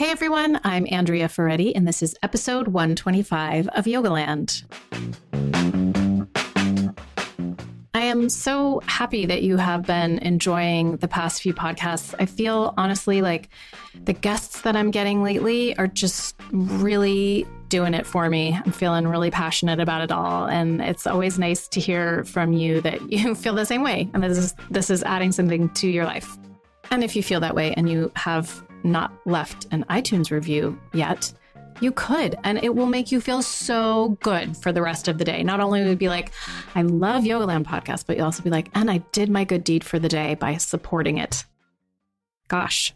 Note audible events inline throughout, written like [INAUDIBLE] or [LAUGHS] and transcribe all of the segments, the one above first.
Hey everyone, I'm Andrea Ferretti, and this is episode 125 of Yogaland. I am so happy that you have been enjoying the past few podcasts. I feel honestly like the guests that I'm getting lately are just really doing it for me. I'm feeling really passionate about it all and it's always nice to hear from you that [LAUGHS] you feel the same way and this is this is adding something to your life. And if you feel that way and you have not left an iTunes review yet, you could, and it will make you feel so good for the rest of the day. Not only would be like, I love Yogaland podcast, but you'll also be like, and I did my good deed for the day by supporting it. Gosh,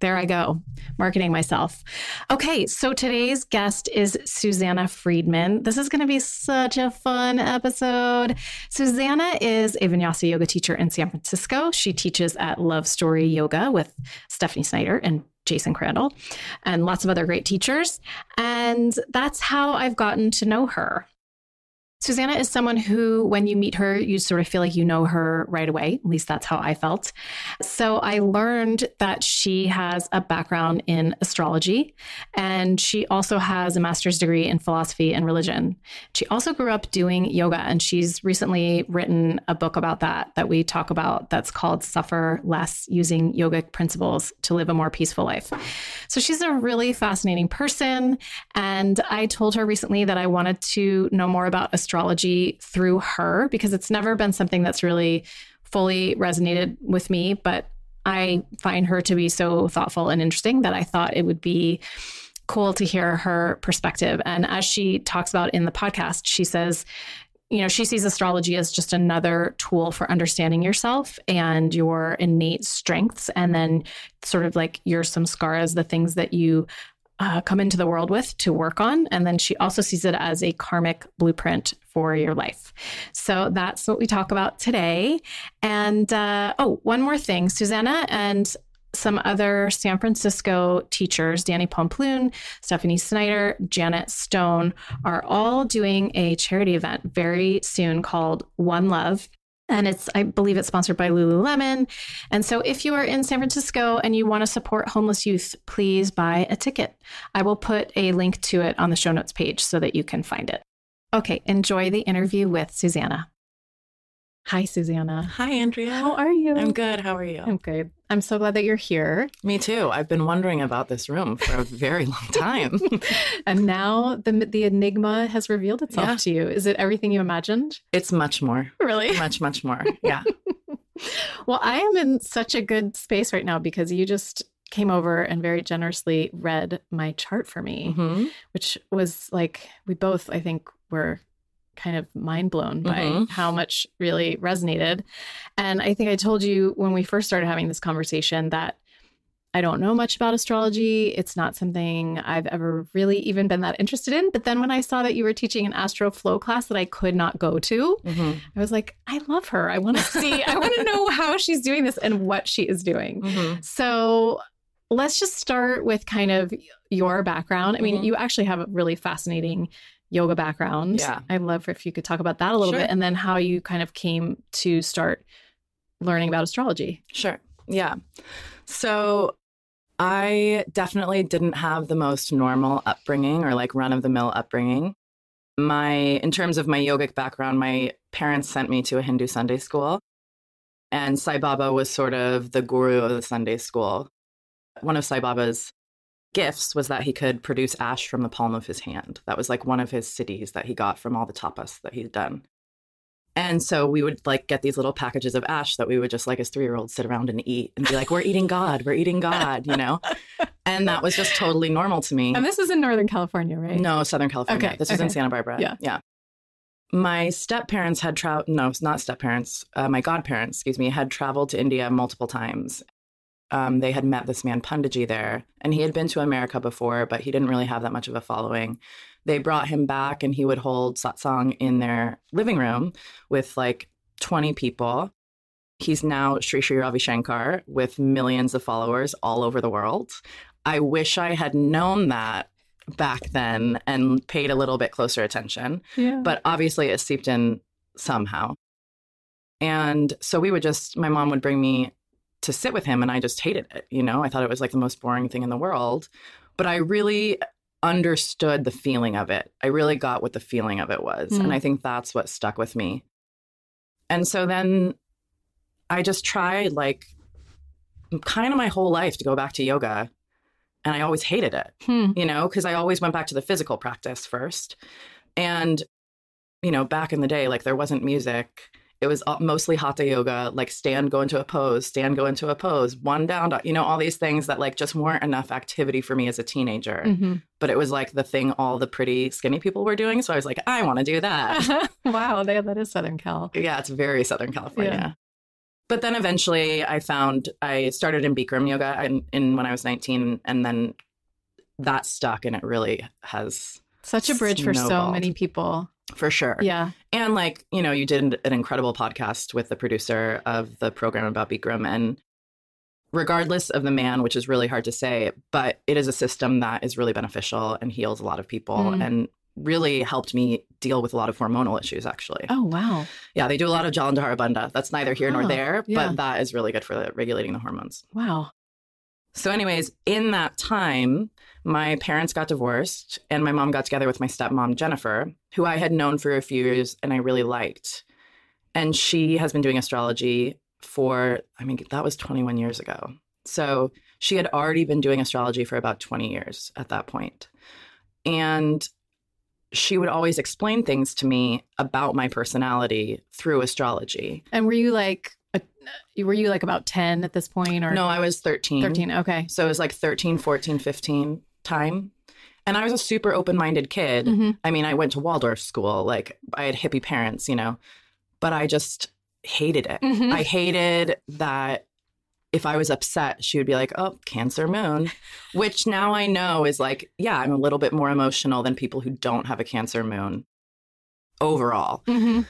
there I go, marketing myself. Okay, so today's guest is Susanna Friedman. This is going to be such a fun episode. Susanna is a vinyasa yoga teacher in San Francisco. She teaches at Love Story Yoga with Stephanie Snyder and Jason Crandell and lots of other great teachers. And that's how I've gotten to know her. Susanna is someone who, when you meet her, you sort of feel like you know her right away. At least that's how I felt. So I learned that she has a background in astrology and she also has a master's degree in philosophy and religion. She also grew up doing yoga and she's recently written a book about that that we talk about that's called Suffer Less Using Yogic Principles to Live a More Peaceful Life. So she's a really fascinating person. And I told her recently that I wanted to know more about astrology astrology through her because it's never been something that's really fully resonated with me. But I find her to be so thoughtful and interesting that I thought it would be cool to hear her perspective. And as she talks about in the podcast, she says, you know, she sees astrology as just another tool for understanding yourself and your innate strengths, and then sort of like your samskaras, the things that you uh, come into the world with to work on. And then she also sees it as a karmic blueprint for your life. So that's what we talk about today. And uh, oh, one more thing Susanna and some other San Francisco teachers, Danny Pomploon, Stephanie Snyder, Janet Stone, are all doing a charity event very soon called One Love. And it's, I believe it's sponsored by Lululemon. And so if you are in San Francisco and you want to support homeless youth, please buy a ticket. I will put a link to it on the show notes page so that you can find it. Okay, enjoy the interview with Susanna. Hi, Susanna. Hi, Andrea. How are you? I'm good. How are you? I'm good. I'm so glad that you're here. Me too. I've been wondering about this room for a very long [LAUGHS] time. and now the the enigma has revealed itself yeah. to you. Is it everything you imagined? It's much more. Really? Much, much more. [LAUGHS] Yeah. well, I am in such a good space right now because you just came over and very generously read my chart for me, mm-hmm. which was like we both, I think, were kind of mind blown by mm-hmm. how much really resonated. And I think I told you when we first started having this conversation that I don't know much about astrology. It's not something I've ever really even been that interested in. But then when I saw that you were teaching an astro flow class that I could not go to, mm-hmm. I was like, I love her. I want to [LAUGHS] see, I want to know how she's doing this and what she is doing. Mm-hmm. So let's just start with kind of your background. I mean, mm-hmm. you actually have a really fascinating yoga background. Yeah. I'd love if you could talk about that a little sure. bit and then how you kind of came to start learning about astrology. Sure. Yeah. So I definitely didn't have the most normal upbringing or like run of the mill upbringing. My, in terms of my yogic background, my parents sent me to a Hindu Sunday school. And Sai Baba was sort of the guru of the Sunday school. One of Sai Baba's gifts was that he could produce ash from the palm of his hand. That was like one of his siddhis that he got from all the tapas that he'd done. And so we would like get these little packages of ash that we would just like as three year olds sit around and eat and be like, we're eating God, we're eating God, you know? And that was just totally normal to me. And this is in Northern California, right? No, Southern California. Okay. This okay. was in Santa Barbara. Yeah. Yeah. My step parents had traveled, no, it's not step parents, uh, my godparents, excuse me, had traveled to India multiple times um, they had met this man Panditji there, and he had been to America before, but he didn't really have that much of a following. They brought him back, and he would hold satsang in their living room with like 20 people. He's now Sri Sri Ravi Shankar with millions of followers all over the world. I wish I had known that back then and paid a little bit closer attention. Yeah. But obviously, it seeped in somehow. And so we would just, my mom would bring me to sit with him and I just hated it. You know, I thought it was like the most boring thing in the world. But I really understood the feeling of it. I really got what the feeling of it was. Mm. And I think that's what stuck with me. And so then I just tried like kind of my whole life to go back to yoga. And I always hated it, Hmm. you know, because I always went back to the physical practice first. And, you know, back in the day, like there wasn't music. It was uh, mostly hatha yoga, like stand, go into a pose, stand, go into a pose, one down, you know, all these things that like just weren't enough activity for me as a teenager. Mhm. But it was like the thing all the pretty skinny people were doing. So I was like, I want to do that. [LAUGHS] wow, that, is Southern Cal. Yeah, it's very Southern California. Yeah. But then eventually I found I started in Bikram yoga in, in when I was 19 and then that stuck and it really has Such a bridge for so many people. For sure. Yeah. And like, you know, you did an incredible podcast with the producer of the program about Bikram and regardless of the man, which is really hard to say, but it is a system that is really beneficial and heals a lot of people Mm. and really helped me deal with a lot of hormonal issues actually. Oh, wow. Yeah, they do a lot of Jalandhara Bandha. That's neither here nor Oh, there, yeah. but that is really good for the, regulating the hormones. Wow. So, anyways, in that time, my parents got divorced and my mom got together with my stepmom, Jennifer, who I had known for a few years and I really liked. And she has been doing astrology for, I mean, that was 21 years ago. So she had already been doing astrology for about 20 years at that point. And she would always explain things to me about my personality through astrology. And were you like, a, were you like about 10 at this point or No, I was 13. 13? Okay. So it was like 13, 14, 15 time. And I was a super open minded kid. Mhm. I mean, I went to Waldorf school. Like, I had hippie parents, you know, but I just hated it. Mhm. I hated that if I was upset, she would be like, oh, Cancer moon, which now I know is like, yeah, I'm a little bit more emotional than people who don't have a Cancer moon overall. Mhm.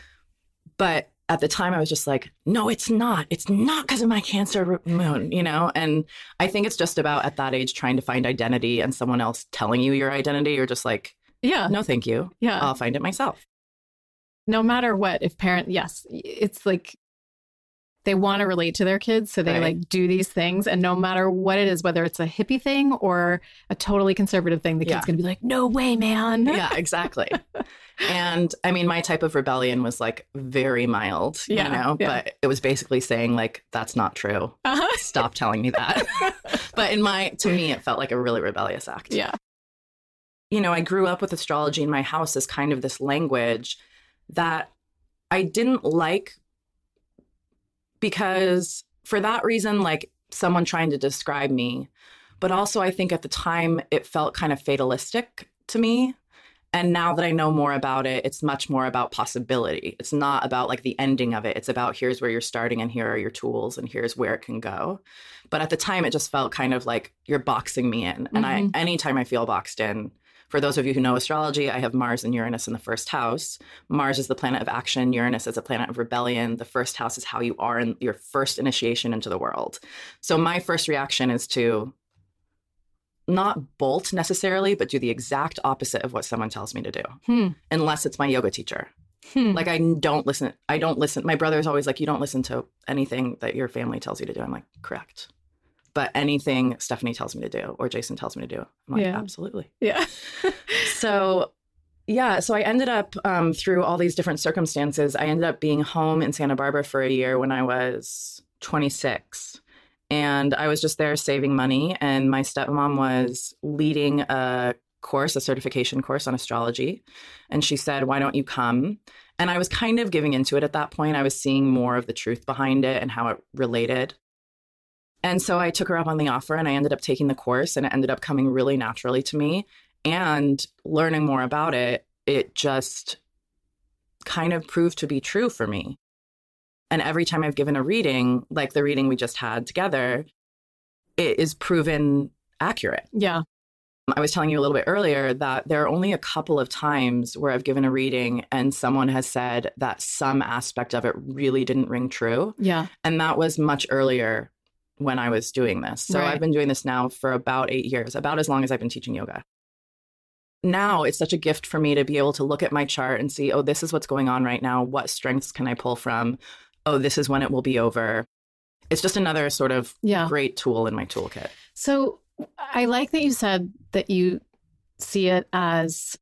But at the time, I was just like, no, it's not. It's not because of my Cancer moon, you know? And I think it's just about at that age trying to find identity and someone else telling you your identity. You're just like, Yeah. no, thank you. Yeah. I'll find it myself. no matter what, if parent, yes, it's like they want to relate to their kids. So they Right. like do these things. And no matter what it is, whether it's a hippie thing or a totally conservative thing, the kid's Yeah. going to be like, no way, man. yeah, exactly. [LAUGHS] and I mean, my type of rebellion was like very mild, Yeah, you know, yeah. but it was basically saying, like, that's not true. Uh-huh. Stop telling me that. [LAUGHS] but in my, to me, it felt like a really rebellious act. Yeah. you know, I grew up with astrology in my house as kind of this language that I didn't like because for that reason, like someone trying to describe me, but also I think at the time it felt kind of fatalistic to me. And now that I know more about it, it's much more about possibility. It's not about like the ending of it. It's about here's where you're starting and here are your tools and here's where it can go. But at the time it just felt kind of like you're boxing me in. And I Mhm. anytime I feel boxed in, for those of you who know astrology, I have Mars and Uranus in the first house. Mars is the planet of action, Uranus is a planet of rebellion. The first house is how you are in your first initiation into the world. So my first reaction is to not bolt necessarily, but do the exact opposite of what someone tells me to do, Hmm. unless it's my yoga teacher. Hmm. Like I don't listen. I don't listen. My brother's always like, you don't listen to anything that your family tells you to do. I'm like, correct. But anything Stephanie tells me to do or Jason tells me to do, I'm like, Yeah. absolutely. yeah. [LAUGHS] [LAUGHS] So, yeah, so I ended up um, through all these different circumstances. I ended up being home in Santa Barbara for a year when I was 26. And I was just there saving money. And my stepmom was leading a course, a certification course on astrology. And she said, Why don't you come? And I was kind of giving into it at that point. I was seeing more of the truth behind it and how it related. And so I took her up on the offer and I ended up taking the course and it ended up coming really naturally to me. And learning more about it, it just kind of proved to be true for me. And every time I've given a reading, like the reading we just had together, it is proven accurate. Yeah. I was telling you a little bit earlier that there are only a couple of times where I've given a reading and someone has said that some aspect of it really didn't ring true. Yeah. And that was much earlier when I was doing this. So Right. I've been doing this now for about eight years, about as long as I've been teaching yoga. Now it's such a gift for me to be able to look at my chart and see, oh, this is what's going on right now. What strengths can I pull from? Oh, this is when it will be over. it's just another sort of Yeah. great tool in my toolkit. So I like that you said that you see it as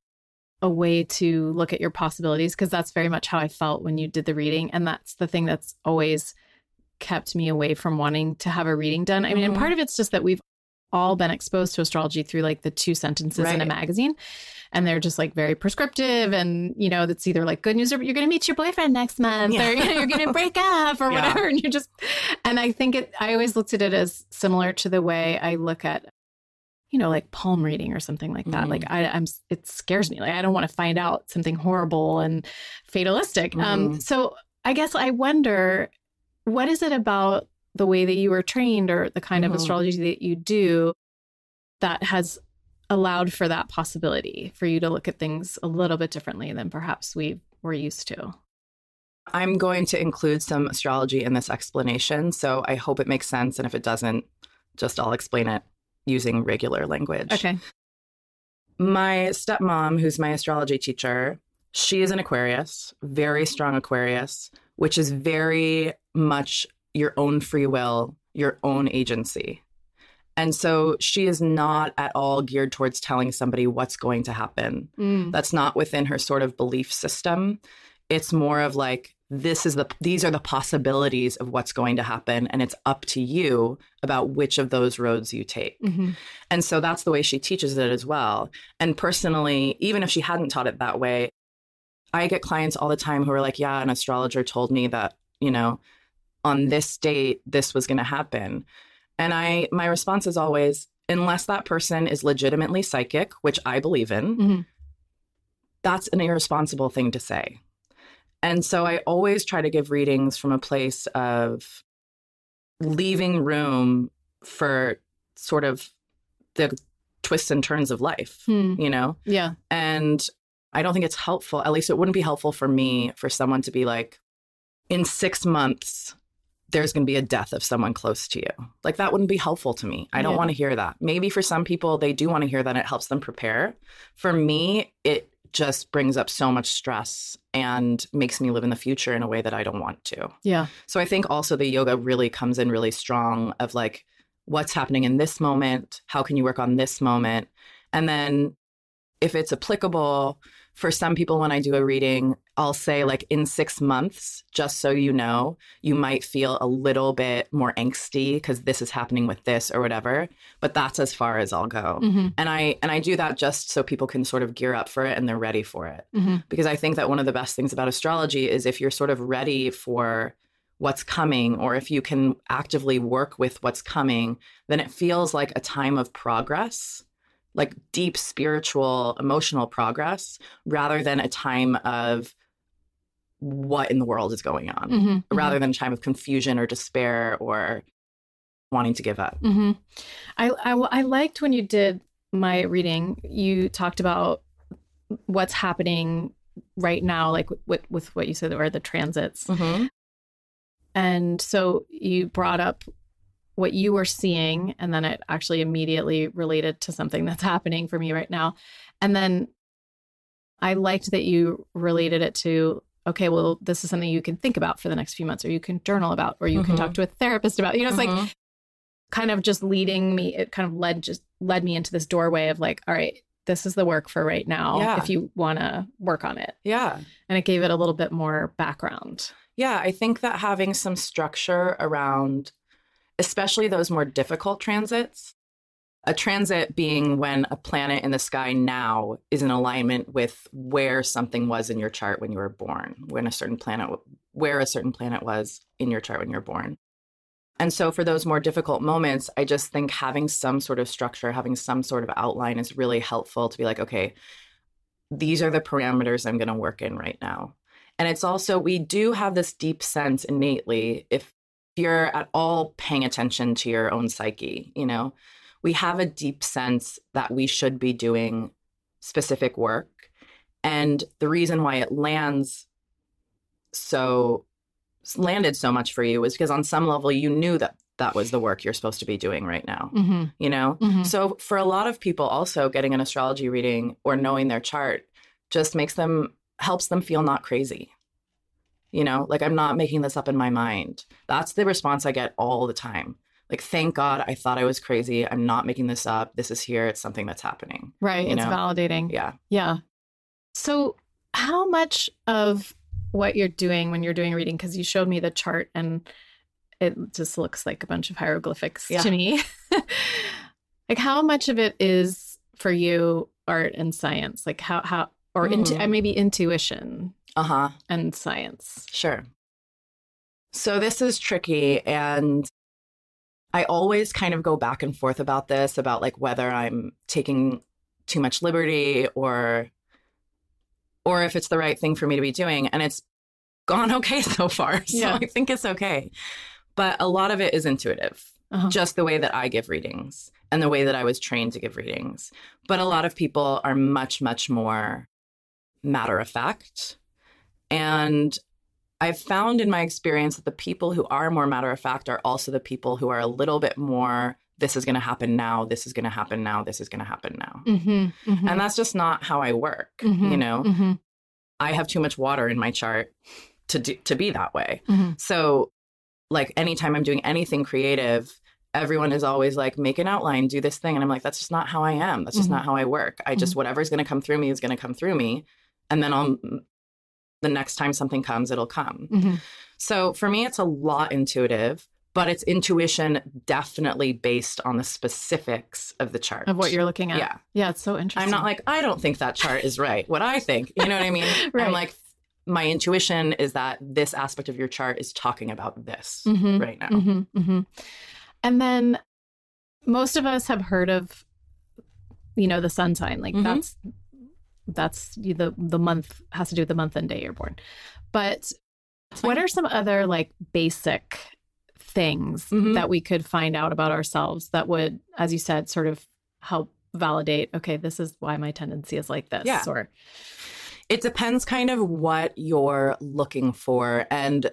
a way to look at your possibilities because that's very much how I felt when you did the reading. And that's the thing that's always kept me away from wanting to have a reading done. I mean, and Mhm. part of it's just that we've all been exposed to astrology through like the two sentences in a magazine and they're just like very prescriptive and you know that's either like good news or you're going to meet your boyfriend next month Yeah. or you know, you're going to break [LAUGHS] up or Yeah. whatever and you're just and i think it i always looked at it as similar to the way i look at you know like palm reading or something like that Mhm. like I, i'm it scares me like i don't want to find out something horrible and fatalistic um Mhm. so i guess i wonder what is it about the way that you were trained or the kind of Mhm. astrology that you do that has allowed for that possibility for you to look at things a little bit differently than perhaps we were used to. I'm going to include some astrology in this explanation, so I hope it makes sense. And if it doesn't, just I'll explain it using regular language. Okay. My stepmom, who's my astrology teacher, she is an Aquarius, very strong Aquarius, which is very much your own free will, your own agency. And so she is not at all geared towards telling somebody what's going to happen. Mm. That's not within her sort of belief system. It's more of like, this is the these are the possibilities of what's going to happen and it's up to you about which of those roads you take. hmm And so that's the way she teaches it as well. And personally, even if she hadn't taught it that way, I get clients all the time who are like, yeah, an astrologer told me that, you know, on this date, this was going to happen. And I, my response is always, unless that person is legitimately psychic, which I believe in, Mhm. that's an irresponsible thing to say. And so I always try to give readings from a place of leaving room for sort of the twists and turns of life, Hmm. you know? Yeah. And I don't think it's helpful, at least it wouldn't be helpful for me for someone to be like, in six months, there's going to be a death of someone close to you. Like, that wouldn't be helpful to me. I don't Yeah. want to hear that. Maybe for some people, they do want to hear that. It helps them prepare. For me, it just brings up so much stress and makes me live in the future in a way that I don't want to. Yeah. So I think also the yoga really comes in really strong of like what's happening in this moment, how can you work on this moment? And then if it's applicable for some people when I do a reading, I'll say like in 6 months, just so you know, you might feel a little bit more angsty because this is happening with this or whatever, but that's as far as I'll go. hmm And I and I do that just so people can sort of gear up for it and they're ready for it. Hmm because I think that one of the best things about astrology is if you're sort of ready for what's coming or if you can actively work with what's coming, then it feels like a time of progress, like deep spiritual, emotional progress, rather than a time of what in the world is going on, hmm rather than a time of confusion or despair or wanting to give up. hmm I, I I liked when you did my reading. You talked about what's happening right now, like with with what you said, or the transits. Mhm. And so you brought up what you were seeing, and then it actually immediately related to something that's [LAUGHS] happening for me right now. And then I liked that you related it to, okay, well, this is something you can think about for the next few months, or you can journal about, or you can Mhm. talk to a therapist about. You know, it's like Mhm. kind of just leading me, it kind of led just led me into this doorway of like, all right, this is the work for right now Yeah. if you want to work on it. yeah. And it gave it a little bit more background. Yeah, I think that having some structure around, especially those more difficult transits, a transit being when a planet in the sky now is in alignment with where something was in your chart when you were born, when a certain planet, where a certain planet was in your chart when you were born. And so for those more difficult moments, I just think having some sort of structure, having some sort of outline is really helpful to be like, okay, these are the parameters I'm going to work in right now. And it's also, we do have this deep sense innately, if you're at all paying attention to your own psyche, you know, we have a deep sense that we should be doing specific work. And the reason why it lands so landed so much for you is because on some level you knew that that was the work you're supposed to be doing right now, Mm-hmm. you know? So for a lot of people also getting an astrology reading or knowing their chart just makes them helps them feel not crazy. You know, like I'm not making this up in my mind. That's the response I get all the time. Like, thank God I thought I was crazy. I'm not making this up. This is here. It's something that's happening. Right. You it's know? validating. Yeah. Yeah. So, how much of what you're doing when you're doing reading, because you showed me the chart and it just looks like a bunch of hieroglyphics Yeah. to me. [LAUGHS] like, how much of it is for you art and science? Like, how, how, or into, Mm. maybe intuition Uh huh. and science? Sure. So this is tricky. And I always kind of go back and forth about this about like whether I'm taking too much liberty or or if it's the right thing for me to be doing. And it's gone [LAUGHS] okay so far. So Yeah. I think it's okay. But a lot of it is intuitive, Uh-huh. just the way that I give readings and the way that I was trained to give readings. But a lot of people are much, much more matter of fact. And I've found in my experience that the people who are more matter of fact are also the people who are a little bit more, this is going to happen now, this is going to happen now, this is going to happen now. Mm-hmm, mm-hmm, And that's just not how I work. Mhm, You know, mm-hmm, I have too much water in my chart to do, to be that way. mm-hmm. So, like anytime I'm doing anything creative, everyone is always like, make an outline, do this thing. And I'm like, that's just not how I am. That's just Mhm. not how I work. I just, whatever's going to come through me is going to come through me. And then I'll, the next time something comes, it'll come. mm-hmm. So for me, it's a lot intuitive, but it's intuition definitely based on the specifics of the chart. Of what you're looking at. Yeah. Yeah. It's so interesting. I'm not like, I don't think that chart is right. What I think, you know what I mean? [LAUGHS] Right. I'm like, my intuition is that this aspect of your chart is talking about this Mhm, right now. hmm hmm And then most of us have heard of, you know, the sun sign. Like Mhm. that's that's the the month has to do with the month and day you're born. But what are some other like basic things Mhm. that we could find out about ourselves that would, as you said, sort of help validate? Okay, this is why my tendency is like this. Yeah. Or It depends kind of what you're looking for. And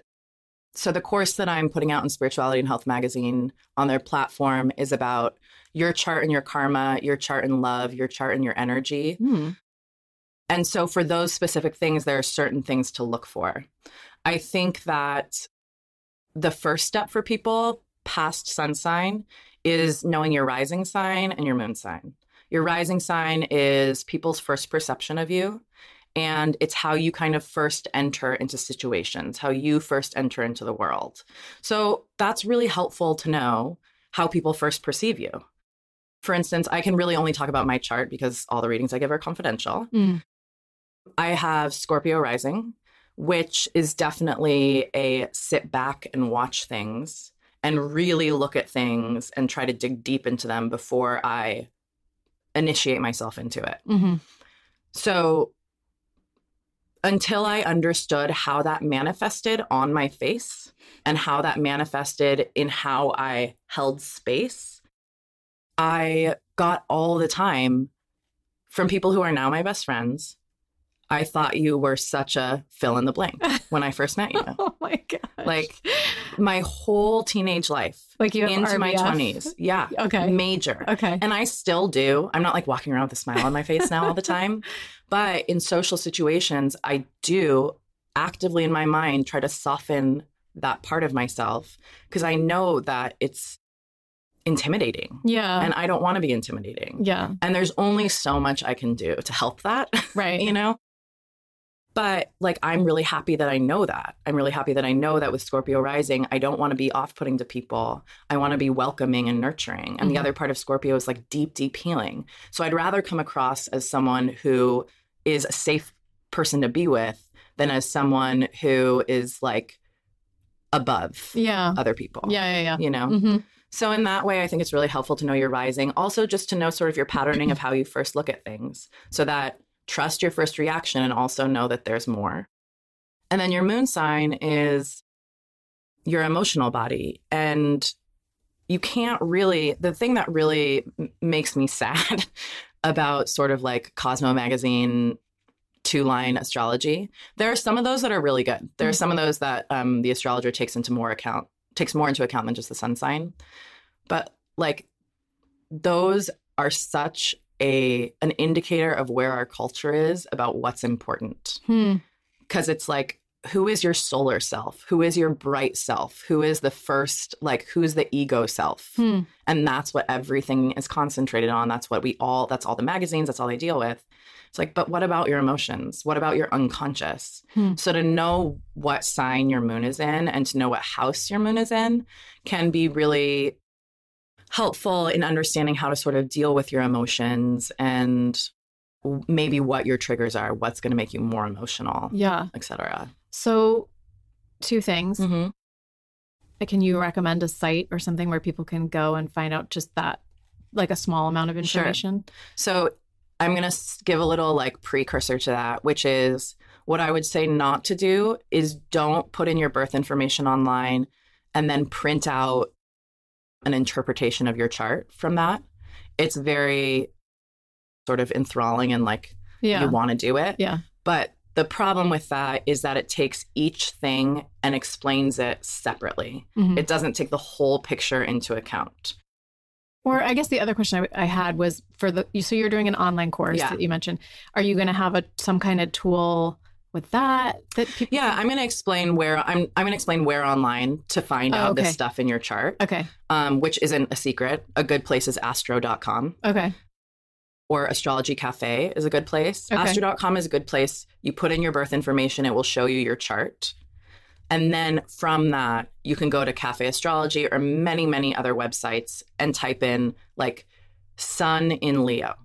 so the course that I'm putting out in Spirituality and Health Magazine on their platform is about your chart and your karma, your chart and love, your chart and your energy. Hmm. And so for those specific things, there are certain things to look for. I think that the first step for people past sun sign is knowing your rising sign and your moon sign. Your rising sign is people's first perception of you. And it's how you kind of first enter into situations, how you first enter into the world. So that's really helpful to know how people first perceive you. For instance, I can really only talk about my chart because all the readings I give are confidential. Mm. I have Scorpio rising, which is definitely a sit back and watch things and really look at things and try to dig deep into them before I initiate myself into it. hmm So until I understood how that manifested on my face and how that manifested in how I held space, I got all the time from people who are now my best friends. I thought you were such a fill in the blank when I first met you. [LAUGHS] Oh my god! Like my whole teenage life like you into my 20s. Yeah. Okay. Major. Okay. And I still do. I'm not like walking around with a smile on my face now all the time. [LAUGHS] But in social situations, I do actively in my mind try to soften that part of myself because I know that it's intimidating Yeah. and I don't want to be intimidating. yeah. And there's only so much I can do to help that, [LAUGHS] Right. you know? But like, I'm really happy that I know that. I'm really happy that I know that with Scorpio rising, I don't want to be off putting to people. I want to be welcoming and nurturing. And the Mhm. other part of Scorpio is like deep, deep healing. So I'd rather come across as someone who is a safe person to be with than as someone who is like above Yeah. other people. Yeah. Yeah. Yeah. You know? hmm So, in that way, I think it's really helpful to know your rising. Also, just to know sort of your patterning of how you first look at things so that trust your first reaction and also know that there's more. And then your moon sign is your emotional body. And you can't really, the thing that really m- makes me [LAUGHS] sad about sort of like Cosmo magazine two line astrology, there are some of those that are really good. There are some of those that um, the astrologer takes into more account, takes more into account than just the sun sign. But like those are such a an indicator of where our culture is about what's important Hmm. because it's like who is your solar self? Who is your bright self? Who is the first, like, who's the ego self? Hmm. And that's what everything is concentrated on. That's what we all, that's all the magazines, that's all they deal with. It's like, but what about your emotions? What about your unconscious? Hmm. So to know what sign your moon is in and to know what house your moon is in can be really helpful in understanding how to sort of deal with your emotions and maybe what your triggers are, what's going to make you more emotional, Yeah. etc. So, two things. Mm-hmm. Can you recommend a site or something where people can go and find out just that, like a small amount of information? Sure. information? So I'm going to give a little like precursor to that, which is what I would say not to do is don't put in your birth information online and then print out an interpretation of your chart from that. It's very sort of enthralling and like Yeah. you want to do it. Yeah. But the problem with that is that it takes each thing and explains it separately. Mhm. It doesn't take the whole picture into account. Or I guess the other question I, I had was for the so you're doing an online course Yeah. that you mentioned. Are you going to have a some kind of tool with that that people? Yeah, I'm going to explain where I'm. I'm going to explain where online to find Oh, out okay. this stuff in your chart, Okay. um, which isn't a secret. A good place is astro.com Okay. or Astrology Cafe is a good place. Okay. Astro.com is a good place. You put in your birth information, it will show you your chart. And then from that, you can go to Cafe Astrology or many, many other websites and type in like Sun in Leo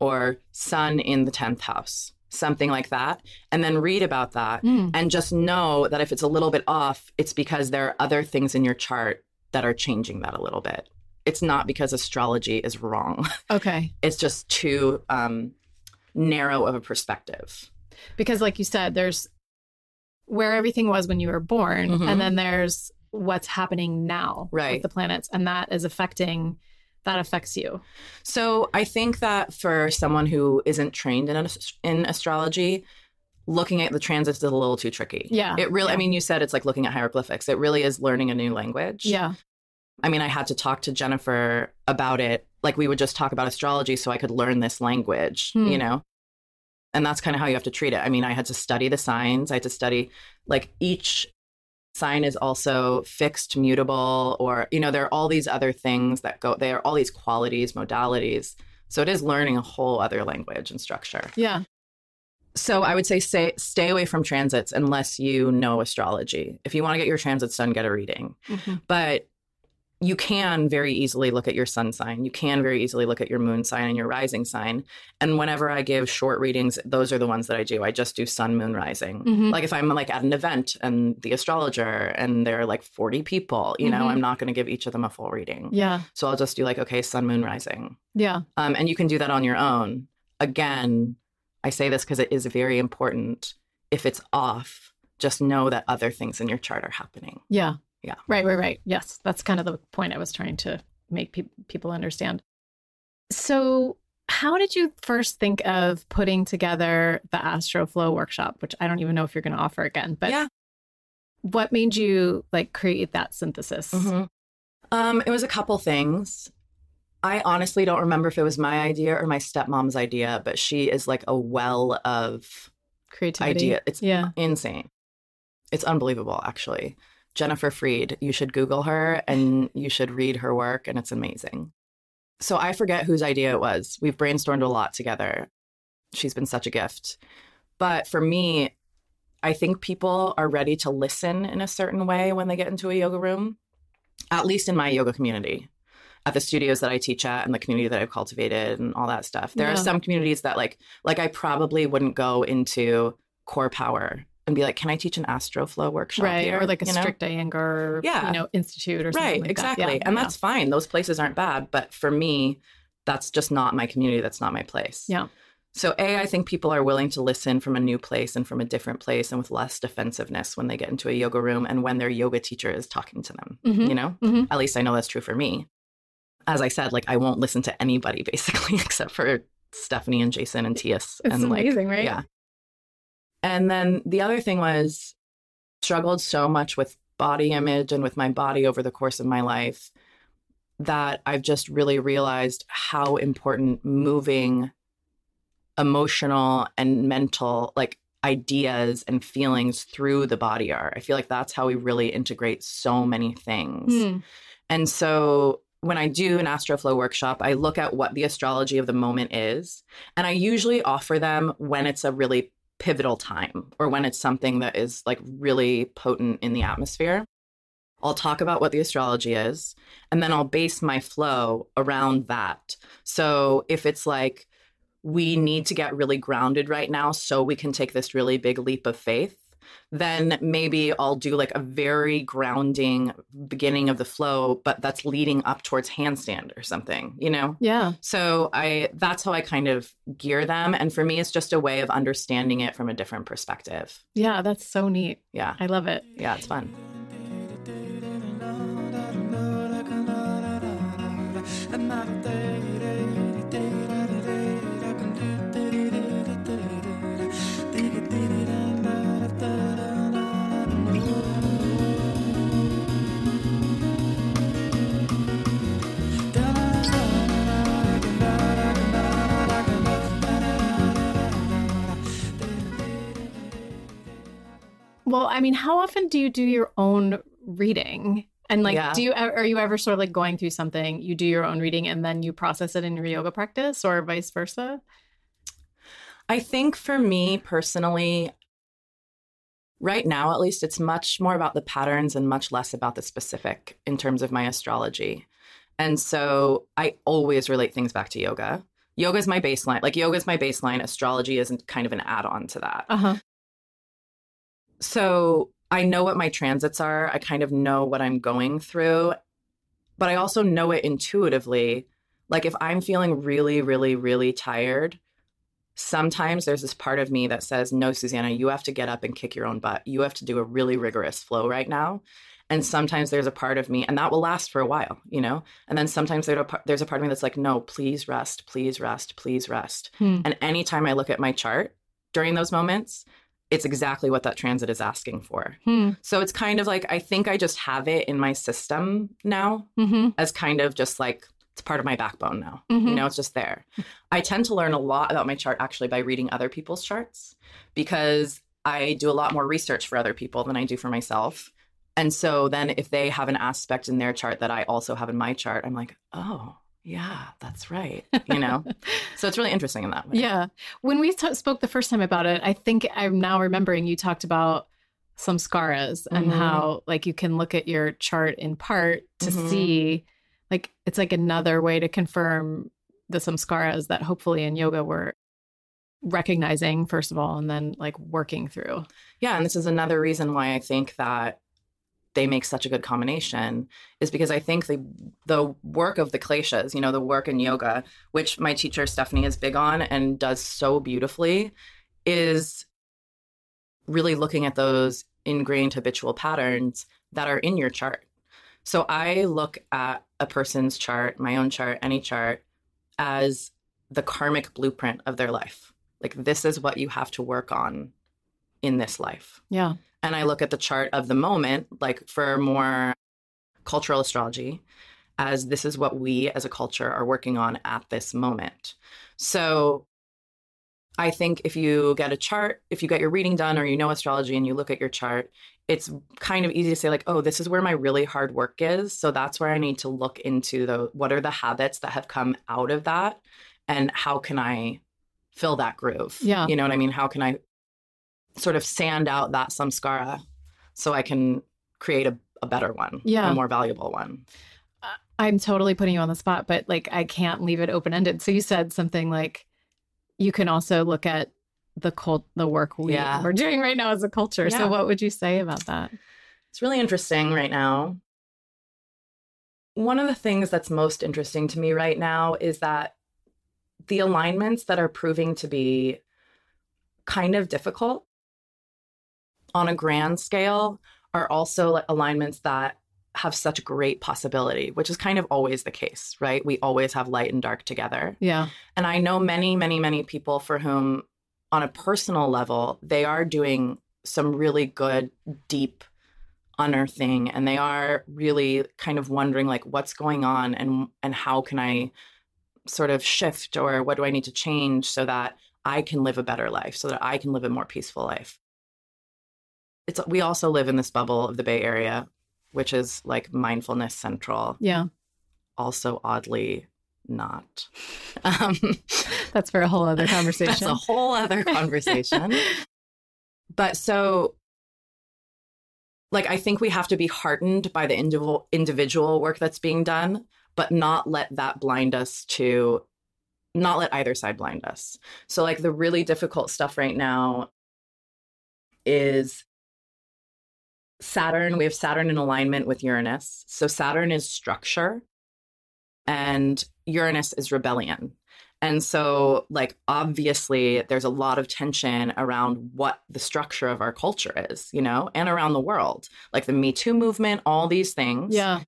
or Sun in the 10th house, something like that. And then read about that Hmm. and just know that if it's a little bit off, it's because there are other things in your chart that are changing that a little bit. It's not because astrology is wrong. [LAUGHS] Okay. It's just too um, narrow of a perspective. Because like you said, there's where everything was when you were born, Mhm. and then there's what's happening now Right. with the planets, and that is affecting that affects you. So I think that for someone who isn't trained in in astrology, looking at the transits is a little too tricky. Yeah. It really, I mean, you said it's like looking at hieroglyphics. It really is learning a new language. Yeah. I mean, I had to talk to Jennifer about it. Like we would just talk about astrology so I could learn this language, Hmm. you know? And that's kind of how you have to treat it. I mean, I had to study the signs. I had to study like each sign is also fixed, mutable, or, you know, there are all these other things that go, there are all these qualities, modalities. So it is learning a whole other language and structure. Yeah. So I would say stay, stay away from transits unless you know astrology. If you want to get your transits done, get a reading Mhm. but you can very easily look at your sun sign. You can very easily look at your moon sign and your rising sign. And whenever I give short readings, those are the ones that I do. I just do sun, moon, rising. Mhm. Like if I'm like at an event and the astrologer and there are like 40 people, you know, Mhm. I'm not going to give each of them a full reading. Yeah. So I'll just do like, okay, sun, moon, rising. Yeah. Um, and you can do that on your own. Again, I say this because it is very important. If it's off, just know that other things in your chart are happening. Yeah. Yeah. Right, right, right. Yes. That's kind of the point I was trying to make pe- people understand. So, how did you first think of putting together the Astro Flow workshop, which I don't even know if you're going to offer again, but Yeah. what made you like create that synthesis? Mhm. Um, it was a couple things. I honestly don't remember if it was my idea or my stepmom's idea, but she is like a well of Creativity. idea. It's Yeah. insane. It's unbelievable, actually. Jennifer Freed, you should Google her and you should read her work, and it's amazing. So I forget whose idea it was. We've brainstormed a lot together. She's been such a gift. But for me, I think people are ready to listen in a certain way when they get into a yoga room, at least in my yoga community, at the studios that I teach at and the community that I've cultivated and all that stuff. There Yeah. are some communities that like like I probably wouldn't go into CorePower and be like, "Can I teach an astro flow workshop Right. here?" Or like a You know? strict Iyengar, Yeah. you know, institute or something right like exactly that. Yeah, and yeah. that's fine those places aren't bad but for me that's just not my community that's not my place Yeah. so a i think people are willing to listen from a new place and from a different place and with less defensiveness when they get into a yoga room and when their yoga teacher is talking to them Mhm. you know Mhm. at least i know that's true for me as i said like i won't listen to anybody [LAUGHS] basically except for stephanie and jason and tias It's and like amazing, right? yeah and then the other thing was struggled so much with body image and with my body over the course of my life that I've just really realized how important moving emotional and mental like ideas and feelings through the body are. I feel like that's how we really integrate so many things. Hmm. And so when I do an Astroflow workshop, I look at what the astrology of the moment is. And I usually offer them when it's a really pivotal time or when it's something that is like really potent in the atmosphere. I'll talk about what the astrology is, and then I'll base my flow around that. So if it's like, we need to get really grounded right now so we can take this really big leap of faith, then maybe I'll do like a very grounding beginning of the flow, but that's leading up towards handstand or something, you know? Yeah. So I that's how I kind of gear them. And for me, it's just a way of understanding it from a different perspective. Yeah. That's so neat. Yeah. I love it. Yeah, it's fun. [LAUGHS] Well, I mean, how often do you do your own reading? And like, Yeah. do you are you ever sort of like going through something, you do your own reading and then you process it in your yoga practice or vice versa? I think for me personally, right now at least, it's much more about the patterns and much less about the specific in terms of my astrology. And so I always relate things back to yoga. Yoga is my baseline. Like yoga is my baseline. Astrology isn't kind of an add on to that. Uh huh. So I know what my transits are. I kind of know what I'm going through, but I also know it intuitively. Like if I'm feeling really, really, really tired, sometimes there's this part of me that says, No, Susanna, you have to get up and kick your own butt. You have to do a really rigorous flow right now. And sometimes there's a part of me, and that will last for a while, you know? And then sometimes there's a, par- there's a part of me that's like, No, please rest, please rest, please rest. Hmm. And anytime I look at my chart during those moments, it's exactly what that transit is asking for. Hmm. So it's kind of like I think I just have it in my system now Mm-hmm. as kind of just like it's part of my backbone now. Mhm. You know, it's just there. I tend to learn a lot about my chart actually by reading other people's charts because I do a lot more research for other people than I do for myself. And so then if they have an aspect in their chart that I also have in my chart, I'm like, "Oh, yeah, that's right." You know? [LAUGHS] so it's really interesting in that way. Yeah. When we t- spoke the first time about it, I think I'm now remembering you talked about samskaras and Mhm. how like you can look at your chart in part to Mhm. see like it's like another way to confirm the samskaras that hopefully in yoga we're recognizing first of all and then like working through. Yeah, and this is another reason why I think that they make such a good combination is because I think the the work of the kleshas, you know, the work in yoga, which my teacher Stephanie is big on and does so beautifully, is really looking at those ingrained habitual patterns that are in your chart. So I look at a person's chart, my own chart, any chart, as the karmic blueprint of their life. Like this is what you have to work on in this life Yeah. And I look at the chart of the moment, like for more cultural astrology, as this is what we as a culture are working on at this moment. So I think if you get a chart, if you get your reading done or you know astrology and you look at your chart, it's kind of easy to say like, oh, this is where my really hard work is. So that's where I need to look into the what are the habits that have come out of that and how can I fill that groove? Yeah. You know what I mean? How can I sort of sand out that samskara so I can create a, a better one, Yeah. a more valuable one. Uh, I'm totally putting you on the spot, but like I can't leave it open ended. So you said something like you can also look at the cult the work we, Yeah. we're doing right now as a culture. Yeah. So what would you say about that? It's really interesting right now. One of the things that's most interesting to me right now is that the alignments that are proving to be kind of difficult on a grand scale are also like alignments that have such great possibility, which is kind of always the case, right? We always have light and dark together. Yeah. And I know many, many, many people for whom, on a personal level, they are doing some really good, deep unearthing and they are really kind of wondering like what's going on and and how can I sort of shift or what do I need to change so that I can live a better life, so that I can live a more peaceful life. It's we also live in this bubble of the Bay Area, which is like mindfulness central. Yeah. Also oddly not. [LAUGHS] Um, that's for a whole other conversation. [LAUGHS] that's a whole other [LAUGHS] conversation. but so like I think we have to be heartened by the individual individual work that's being done, but not let that blind us to not let either side blind us. So like the really difficult stuff right now is Saturn, we have Saturn in alignment with Uranus. So Saturn is structure and Uranus is rebellion. And so, like, obviously, there's a lot of tension around what the structure of our culture is, you know, and around the world. Like the Me Too movement, all these things. Yeah.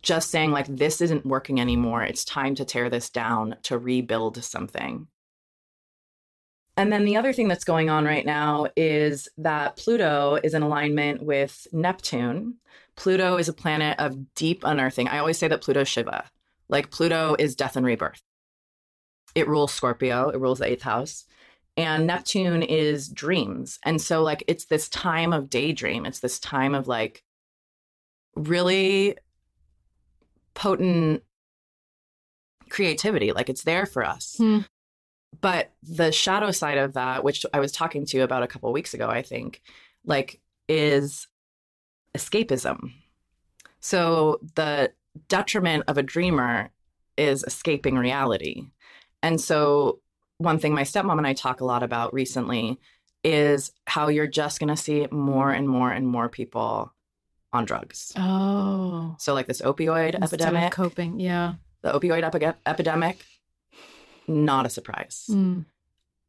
Just saying, like, this isn't working anymore. It's time to tear this down to rebuild something. And then the other thing that's going on right now is that Pluto is in alignment with Neptune. Pluto is a planet of deep unearthing. I always say that Pluto's Shiva. Like Pluto is death and rebirth. It rules Scorpio, it rules the eighth house. And Neptune is dreams. And so, like, it's this time of daydream. It's this time of like really potent creativity. Like, it's there for us. Hmm. But the shadow side of that, which I was talking to you about a couple weeks ago, I think, like, is escapism. So the detriment of a dreamer is escaping reality. And so, one thing my stepmom and I talk a lot about recently is how you're just going to see more and more and more people on drugs. Oh. So, like this opioid Instead epidemic, coping. Yeah. the opioid epi- epidemic, not a surprise. Mm.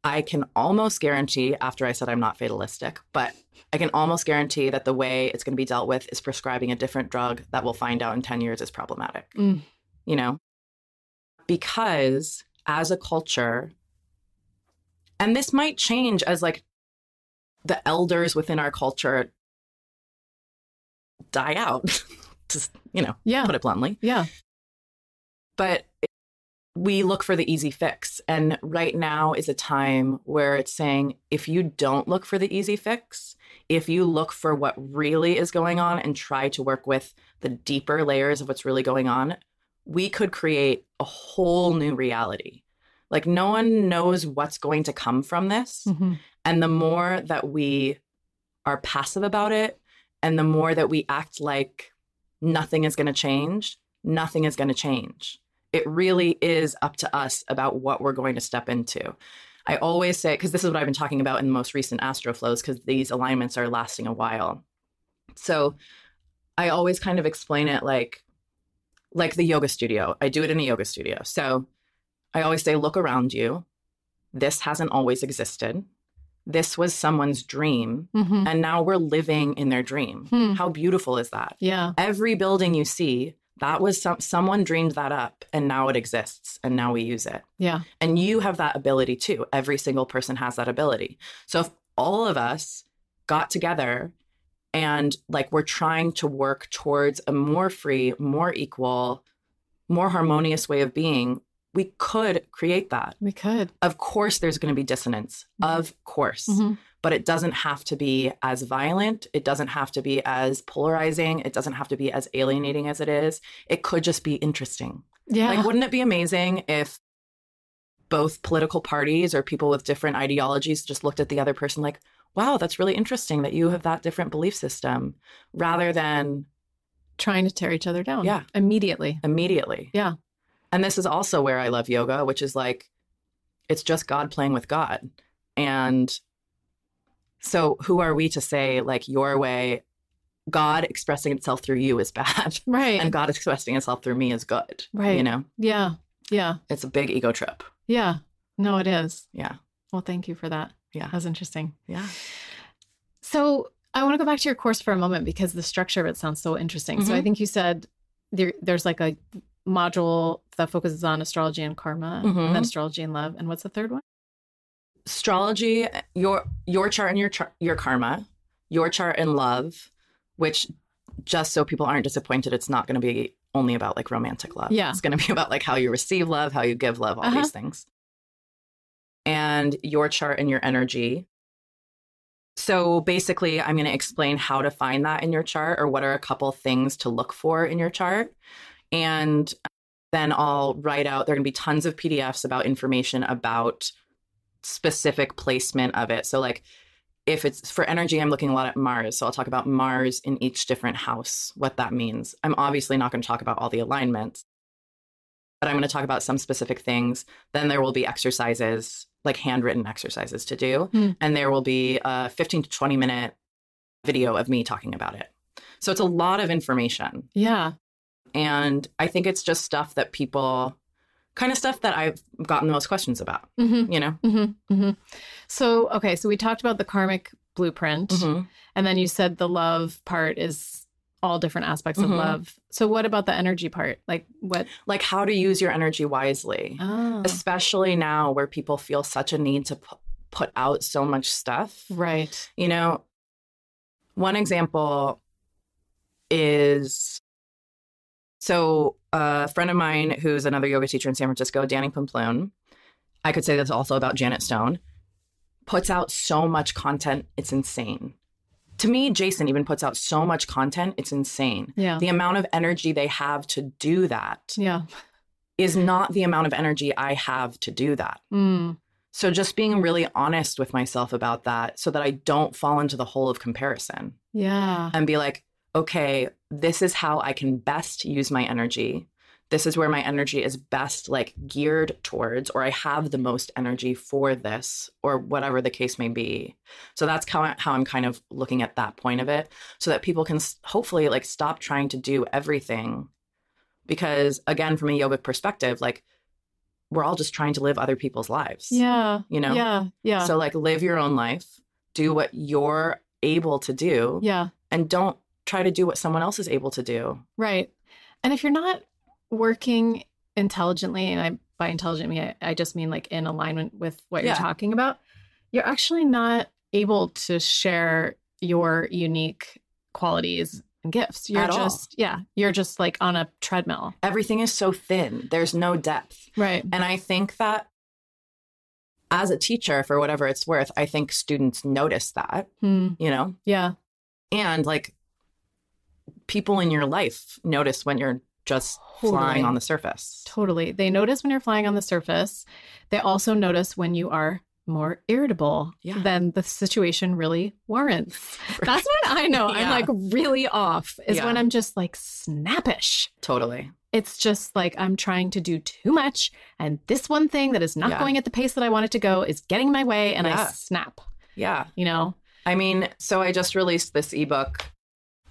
I can almost guarantee, after I said I'm not fatalistic, but I can almost guarantee that the way it's going to be dealt with is prescribing a different drug that we'll find out in 10 years is problematic. Mm. You know? Because as a culture, and this might change as like the elders within our culture die out, [LAUGHS] just, you know, Yeah. put it bluntly Yeah. but we look for the easy fix. And right now is a time where it's saying if you don't look for the easy fix, if you look for what really is going on and try to work with the deeper layers of what's really going on, we could create a whole new reality. Like, no one knows what's going to come from this. Mhm. And the more that we are passive about it, and the more that we act like nothing is going to change, nothing is going to change. It really is up to us about what we're going to step into. I always say, because this is what I've been talking about in the most recent astro flows, because these alignments are lasting a while. So I always kind of explain it like, like the yoga studio. I do it in a yoga studio. So I always say, look around you. This hasn't always existed. This was someone's dream. Mhm. And now we're living in their dream. Hmm. How beautiful is that? Yeah. Every building you see, that was some, someone dreamed that up and now it exists and now we use it. Yeah. And you have that ability too. Every single person has that ability. So if all of us got together and like we're trying to work towards a more free, more equal, more harmonious way of being, we could create that. We could. Of course, there's going to be dissonance. Of course. Mhm. But it doesn't have to be as violent. It doesn't have to be as polarizing. It doesn't have to be as alienating as it is. It could just be interesting. Yeah. Like, wouldn't it be amazing if both political parties or people with different ideologies just looked at the other person like, wow, that's really interesting that you have that different belief system, rather than Trying to tear each other down. Yeah. Immediately. immediately? Yeah. And this is also where I love yoga, which is like, it's just God playing with God. And so, who are we to say, like, your way, God expressing itself through you is [LAUGHS] bad, Right. and God expressing itself through me is good? Right. You know, yeah. Yeah. it's a big ego trip. Yeah. No, it is. Yeah. Well, thank you for that. Yeah. That's interesting. Yeah. So I want to go back to your course for a moment because the structure of it sounds so interesting. So I Mhm. think you said there, there's like a module that focuses on astrology and karma, and then Mhm. astrology and love. And what's the third one? Astrology your your chart and your char- your karma your chart and love which just so people aren't disappointed it's not going to be only about like romantic love Yeah. it's going to be about like how you receive love how you give love all Uh-huh. these things and your chart and your energy. So basically, I'm going to explain how to find that in your chart or what are a couple things to look for in your chart. And then I'll write out, there are going to be tons of PDFs about information about specific placement of it. So, like, if it's for energy, I'm looking a lot at Mars. So I'll talk about Mars in each different house, what that means. I'm obviously not going to talk about all the alignments, but I'm going to talk about some specific things. Then there will be exercises, like handwritten exercises to do. Hmm. And there will be a 15 to 20 minute video of me talking about it. So it's a lot of information. Yeah. And I think it's just stuff that people, kind of stuff that I've gotten the most questions about, Mm-hmm. you know? Mm-hmm. Mm-hmm. So, okay. So we talked about the karmic blueprint, Mhm. and then you said the love part is all different aspects of love. So, what about the energy part? Like, what? Like how to use your energy wisely. Oh, especially now where people feel such a need to pu- put out so much stuff. right. You know, one example is so a friend of mine who's another yoga teacher in San Francisco, Danny Pamplone, I could say this also about Janet Stone, puts out so much content, it's insane. To me, Jason even puts out so much content, it's insane. Yeah. The amount of energy they have to do that Yeah. is not the amount of energy I have to do that. Mm. So just being really honest with myself about that so that I don't fall into the hole of comparison Yeah. and be like, okay, this is how I can best use my energy. This is where my energy is best like geared towards, or I have the most energy for this, or whatever the case may be. So that's how, how I'm kind of looking at that point of it so that people can hopefully like stop trying to do everything. Because again, from a yogic perspective, like we're all just trying to live other people's lives. Yeah. You know? Yeah. Yeah. So like live your own life, do what you're able to do, yeah. and don't try to do what someone else is able to do. Right. And if you're not working intelligently, and I by intelligent I, I just mean like in alignment with what Yeah. you're talking about, you're actually not able to share your unique qualities and gifts. You're At all. just yeah, you're just like on a treadmill. Everything is so thin. There's no depth. Right. And I think that as a teacher, for whatever it's worth, I think students notice that, Hmm. you know, Yeah. and like people in your life notice when you're just Totally. flying on the surface. Totally. They notice when you're flying on the surface. They also notice when you are more irritable Yeah. than the situation really warrants. [LAUGHS] That's when I know I'm like really off, is Yeah. when I'm just like snappish. Totally. It's just like I'm trying to do too much. And this one thing that is not Yeah. going at the pace that I want it to go is getting my way and Yeah. I snap, Yeah. you know? I mean, so I just released this ebook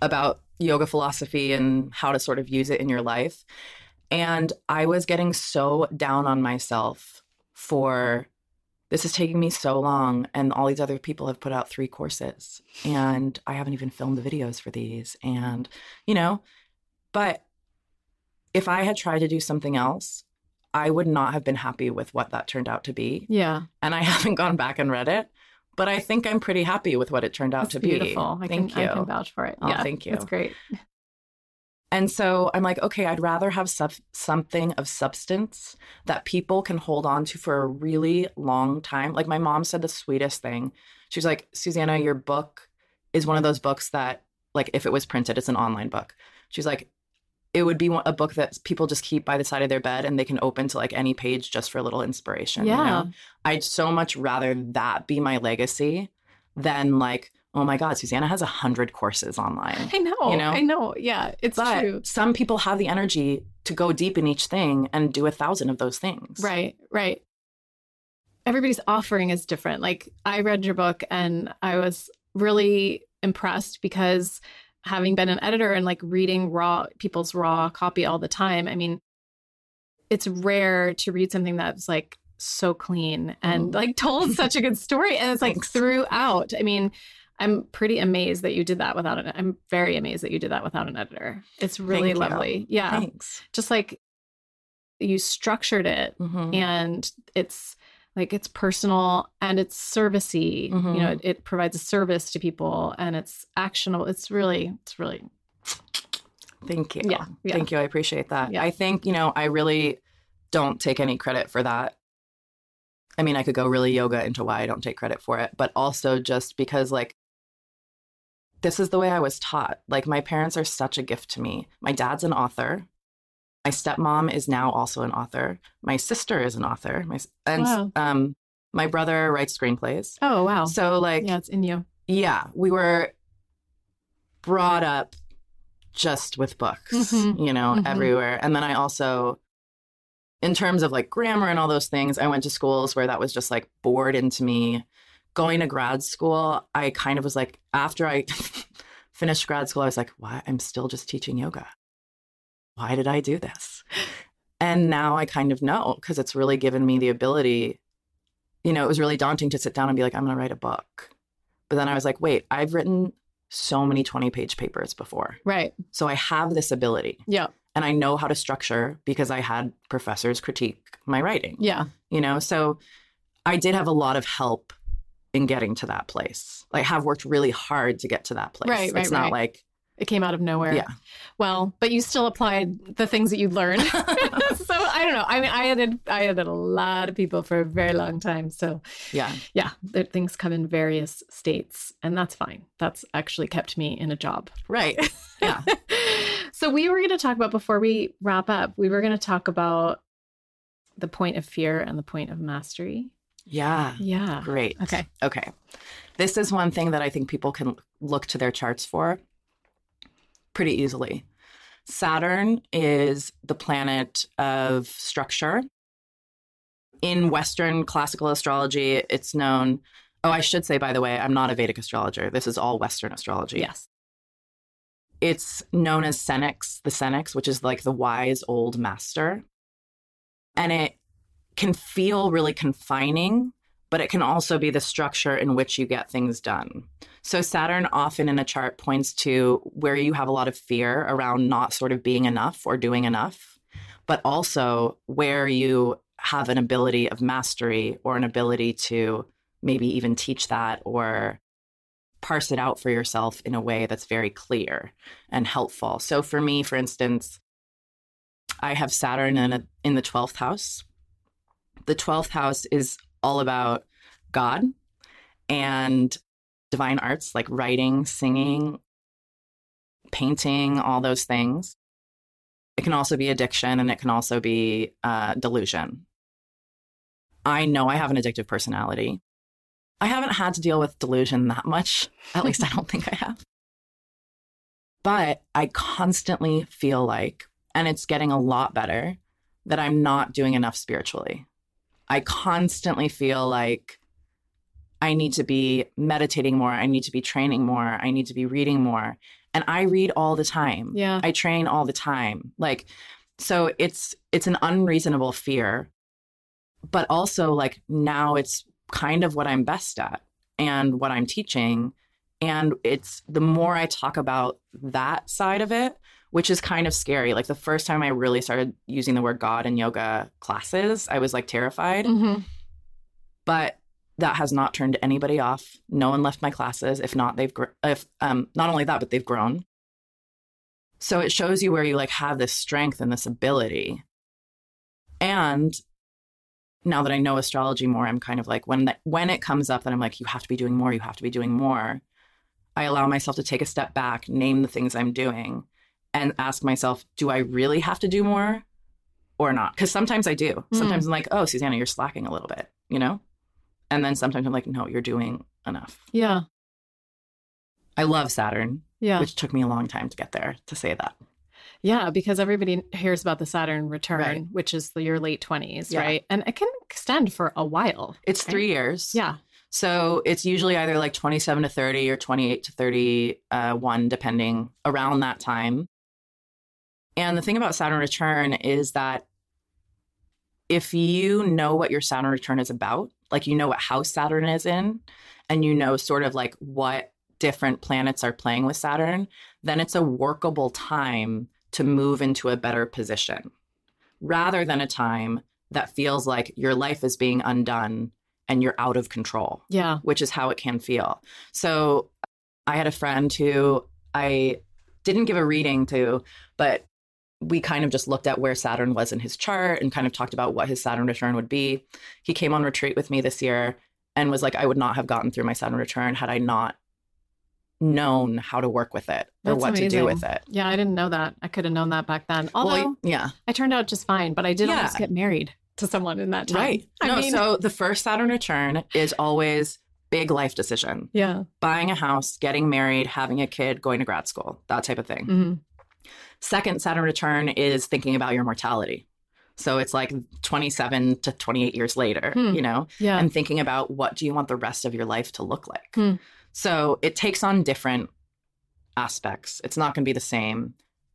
about yoga philosophy and how to sort of use it in your life. And I was getting so down on myself for this is taking me so long. And all these other people have put out three courses, and I haven't even filmed the videos for these. And, you know, but if I had tried to do something else, I would not have been happy with what that turned out to be. Yeah. And I [LAUGHS] haven't gone back and read it, but I think I'm pretty happy with what it turned out That's to beautiful. be. I Thank can, you. I can vouch for it. Oh, yeah. thank you. That's great. And so I'm like, okay, I'd rather have sub- something of substance that people can hold on to for a really long time. Like my mom said the sweetest thing. She was like, Susanna, your book is one of those books that, like, if it was printed, it's an online book. She's like, it would be a book that people just keep by the side of their bed and they can open to like any page just for a little inspiration. you Yeah. know? I'd so much rather that be my legacy than like, oh my God, Susanna has a hundred courses online. I know. You know? I know. Yeah. It's But true. some people have the energy to go deep in each thing and do a thousand of those things. Right, right. Everybody's offering is different. Like I read your book and I was really impressed because having been an editor and like reading raw people's raw copy all the time, I mean, it's rare to read something that's like so clean and Mm. like told such a good story. And it's like throughout. I mean, I'm pretty amazed that you did that without an I'm very amazed that you did that without an editor. It's really lovely. Yeah. Thanks. Just like you structured it Mhm. and it's like it's personal and it's servicey Mhm. you know it, it provides a service to people and it's actionable it's really it's really Thank you. Yeah, yeah. Thank you. I appreciate that. Yeah. I think, you know, I really don't take any credit for that. I mean, I could go really yoga into why I don't take credit for it, but also just because, like, this is the way I was taught. Like, my parents are such a gift to me. My dad's an author. My stepmom is now also an author. My sister is an author. My and Wow. um, my brother writes screenplays. Oh, wow. So, like, yeah, it's in you. yeah, we were brought up just with books, Mhm. you know, Mhm. everywhere. And then I also, in terms of like grammar and all those things, I went to schools where that was just like bored into me. Going to grad school, I kind of was like, after I [LAUGHS] finished grad school, I was like, why? I'm still just teaching yoga. Why did I do this? And now I kind of know because it's really given me the ability. You know, it was really daunting to sit down and be like, I'm going to write a book. But then I was like, wait, I've written so many 20 page papers before. Right. So I have this ability Yeah. and I know how to structure because I had professors critique my writing, Yeah. you know? So I did have a lot of help in getting to that place. Like, have worked really hard to get to that place. Right, right, It's not right. like, It came out of nowhere. Yeah. Well, but you still applied the things that you learned. [LAUGHS] [LAUGHS] so I don't know. I mean, I had I had a lot of people for a very long time. So yeah, yeah, things come in various states, and that's fine. That's actually kept me in a job. right. [LAUGHS] Yeah. so we were going to talk about before we wrap up. We were going to talk about the point of fear and the point of mastery. Yeah. Yeah. Great. Okay. Okay. This is one thing that I think people can look to their charts for pretty easily. Saturn is the planet of structure. In Western classical astrology, it's known. Oh, I should say, by the way, I'm not a Vedic astrologer. This is all Western astrology. Yes. It's known as Senex, the Senex, which is like the wise old master. And it can feel really confining, but it can also be the structure in which you get things done. So, Saturn often in a chart points to where you have a lot of fear around not sort of being enough or doing enough, but also where you have an ability of mastery or an ability to maybe even teach that or parse it out for yourself in a way that's very clear and helpful. So for me, for instance, I have Saturn in, a, in the 12th house. The 12th house is all about God and divine arts like writing, singing, painting, all those things. It can also be addiction and it can also be uh, delusion. I know I have an addictive personality. I haven't had to deal with delusion that much. At least I don't think I have. But I constantly feel like, and it's getting a lot better, that I'm not doing enough spiritually. I constantly feel like I need to be meditating more. I need to be training more. I need to be reading more. And I read all the time. Yeah. I train all the time. Like, so it's it's an unreasonable fear, but also like now it's kind of what I'm best at and what I'm teaching. And it's the more I talk about that side of it, which is kind of scary. Like the first time I really started using the word God in yoga classes, I was like terrified. Mhm. But that has not turned anybody off. No one left my classes. If not, they've gr- if um not only that, but they've grown. So it shows you where you like have this strength and this ability. And now that I know astrology more, I'm kind of like when that when it comes up that I'm like, you have to be doing more, you have to be doing more. I allow myself to take a step back, name the things I'm doing, and ask myself, do I really have to do more or not? Because sometimes I do. Hmm. Sometimes I'm like, oh, Susanna, you're slacking a little bit, you know? And then sometimes I'm like, no, you're doing enough. Yeah. I love Saturn, Yeah. which took me a long time to get there to say that. Yeah, because everybody hears about the Saturn return, Right. which is your late 20s, Yeah. right? And it can extend for a while. It's right? three years. Yeah. So it's usually either like 27 to 30 or 28 to 31, depending around that time. And the thing about Saturn return is that if you know what your Saturn return is about, like you know what house Saturn is in, and you know sort of like what different planets are playing with Saturn, then it's a workable time to move into a better position rather than a time that feels like your life is being undone and you're out of control Yeah. which is how it can feel. So I had a friend who I didn't give a reading to, but we kind of just looked at where Saturn was in his chart and kind of talked about what his Saturn return would be. He came on retreat with me this year and was like, I would not have gotten through my Saturn return had I not known how to work with it or That's what to amazing. do with it. Yeah, I didn't know that. I could have known that back then. Although well, yeah, I turned out just fine, but I did Yeah. almost get married to someone in that time. right. I no, mean, so the first Saturn return is always big life decision. yeah. Buying a house, getting married, having a kid, going to grad school, that type of thing. hmm Second Saturn return is thinking about your mortality. So it's like 27 to 28 years later, Hmm. you know, Yeah. and thinking about what do you want the rest of your life to look like. Hmm. So it takes on different aspects. It's not going to be the same.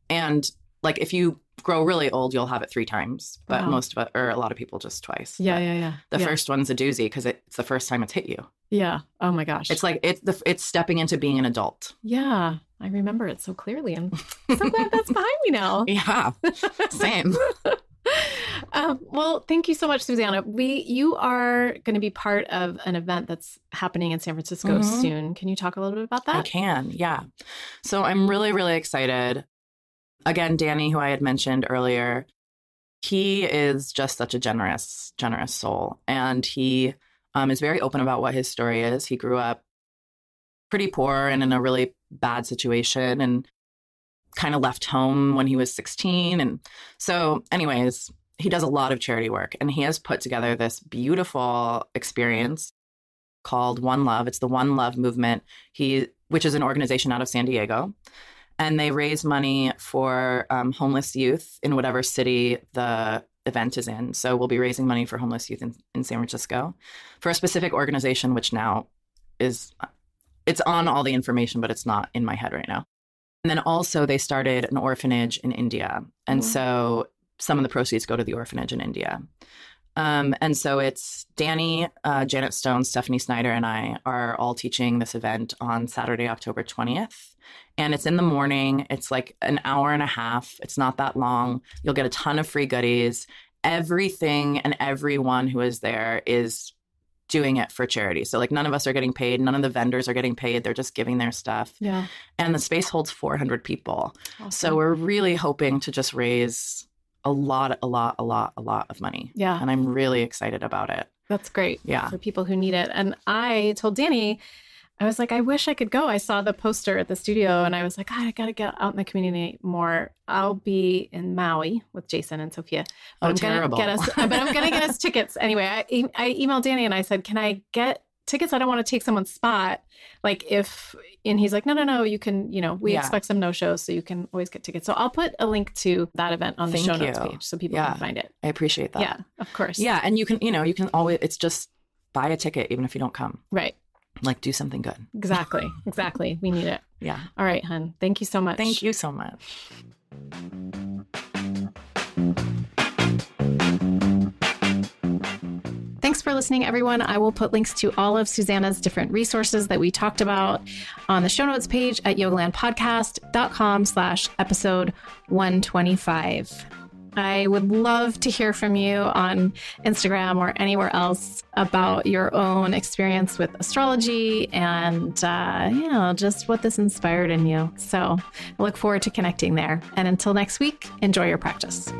And like if you grow really old, you'll have it three times, but Wow. most of it, or a lot of people just twice. yeah, But yeah, yeah. The yeah. first one's a doozy because it's the first time it's hit you. Yeah. Oh my gosh. It's like it's the it's stepping into being an adult. yeah. I remember it so clearly. and I'm [LAUGHS] so glad that's behind me now. [LAUGHS] Yeah, same. [LAUGHS] um, well, thank you so much, Susanna. We you are going to be part of an event that's happening in San Francisco Mhm. soon. Can you talk a little bit about that? I can, yeah. So I'm really, really excited. Again, Danny, who I had mentioned earlier, he is just such a generous, generous soul. And he um, is very open about what his story is. He grew up pretty poor and in a really bad situation and kind of left home when he was 16. And so, anyways, he does a lot of charity work and he has put together this beautiful experience called One Love. It's the One Love movement. He, which is an organization out of San Diego, and they raise money for um, homeless youth in whatever city the event is in. So we'll be raising money for homeless youth in, in San Francisco for a specific organization, which now is it's on all the information, but it's not in my head right now. And then also they started an orphanage in India, and Oh. so some of the proceeds go to the orphanage in India. Um, and so it's Danny, uh, Janet Stone, Stephanie Snyder, and I are all teaching this event on Saturday, October 20th. And it's in the morning. It's like an hour and a half. It's not that long. You'll get a ton of free goodies. Everything and everyone who is there is doing it for charity. So, like, none of us are getting paid. None of the vendors are getting paid. They're just giving their stuff. Yeah. And the space holds 400 people. Awesome. So, we're really hoping to just raise a lot, a lot, a lot, a lot of money. yeah, And I'm really excited about it. that's great. Yeah. for people who need it. And I told Danny, I was like, I wish I could go. I saw the poster at the studio and I was like, "God, I got to get out in the community more. I'll be in Maui with Jason and Sophia. But Oh, I'm terrible. Uh, gonna get us, but I'm going to get us [LAUGHS] tickets. Anyway, I, I emailed Danny and I said, Can I get tickets? I don't want to take someone's spot. Like, if, and he's like, No, no, no, you can, you know, we Yeah. expect some no shows. So you can always get tickets. So I'll put a link to that event on the Thank show notes page so people Yeah. can find it. I appreciate that. Yeah, of course. Yeah. And you can, you know, you can always, it's just buy a ticket even if you don't come. Right. Like, do something good. Exactly. [LAUGHS] Exactly. We need it. Yeah. All right, hun. Thank you so much. Thank you so much. Thanks for listening, everyone. I will put links to all of Susanna's different resources that we talked about on the show notes page at yogalandpodcast.com slash episode 125. I would love to hear from you on Instagram or anywhere else about your own experience with astrology and, uh, you know, just what this inspired in you. So I look forward to connecting there. And until next week, enjoy your practice.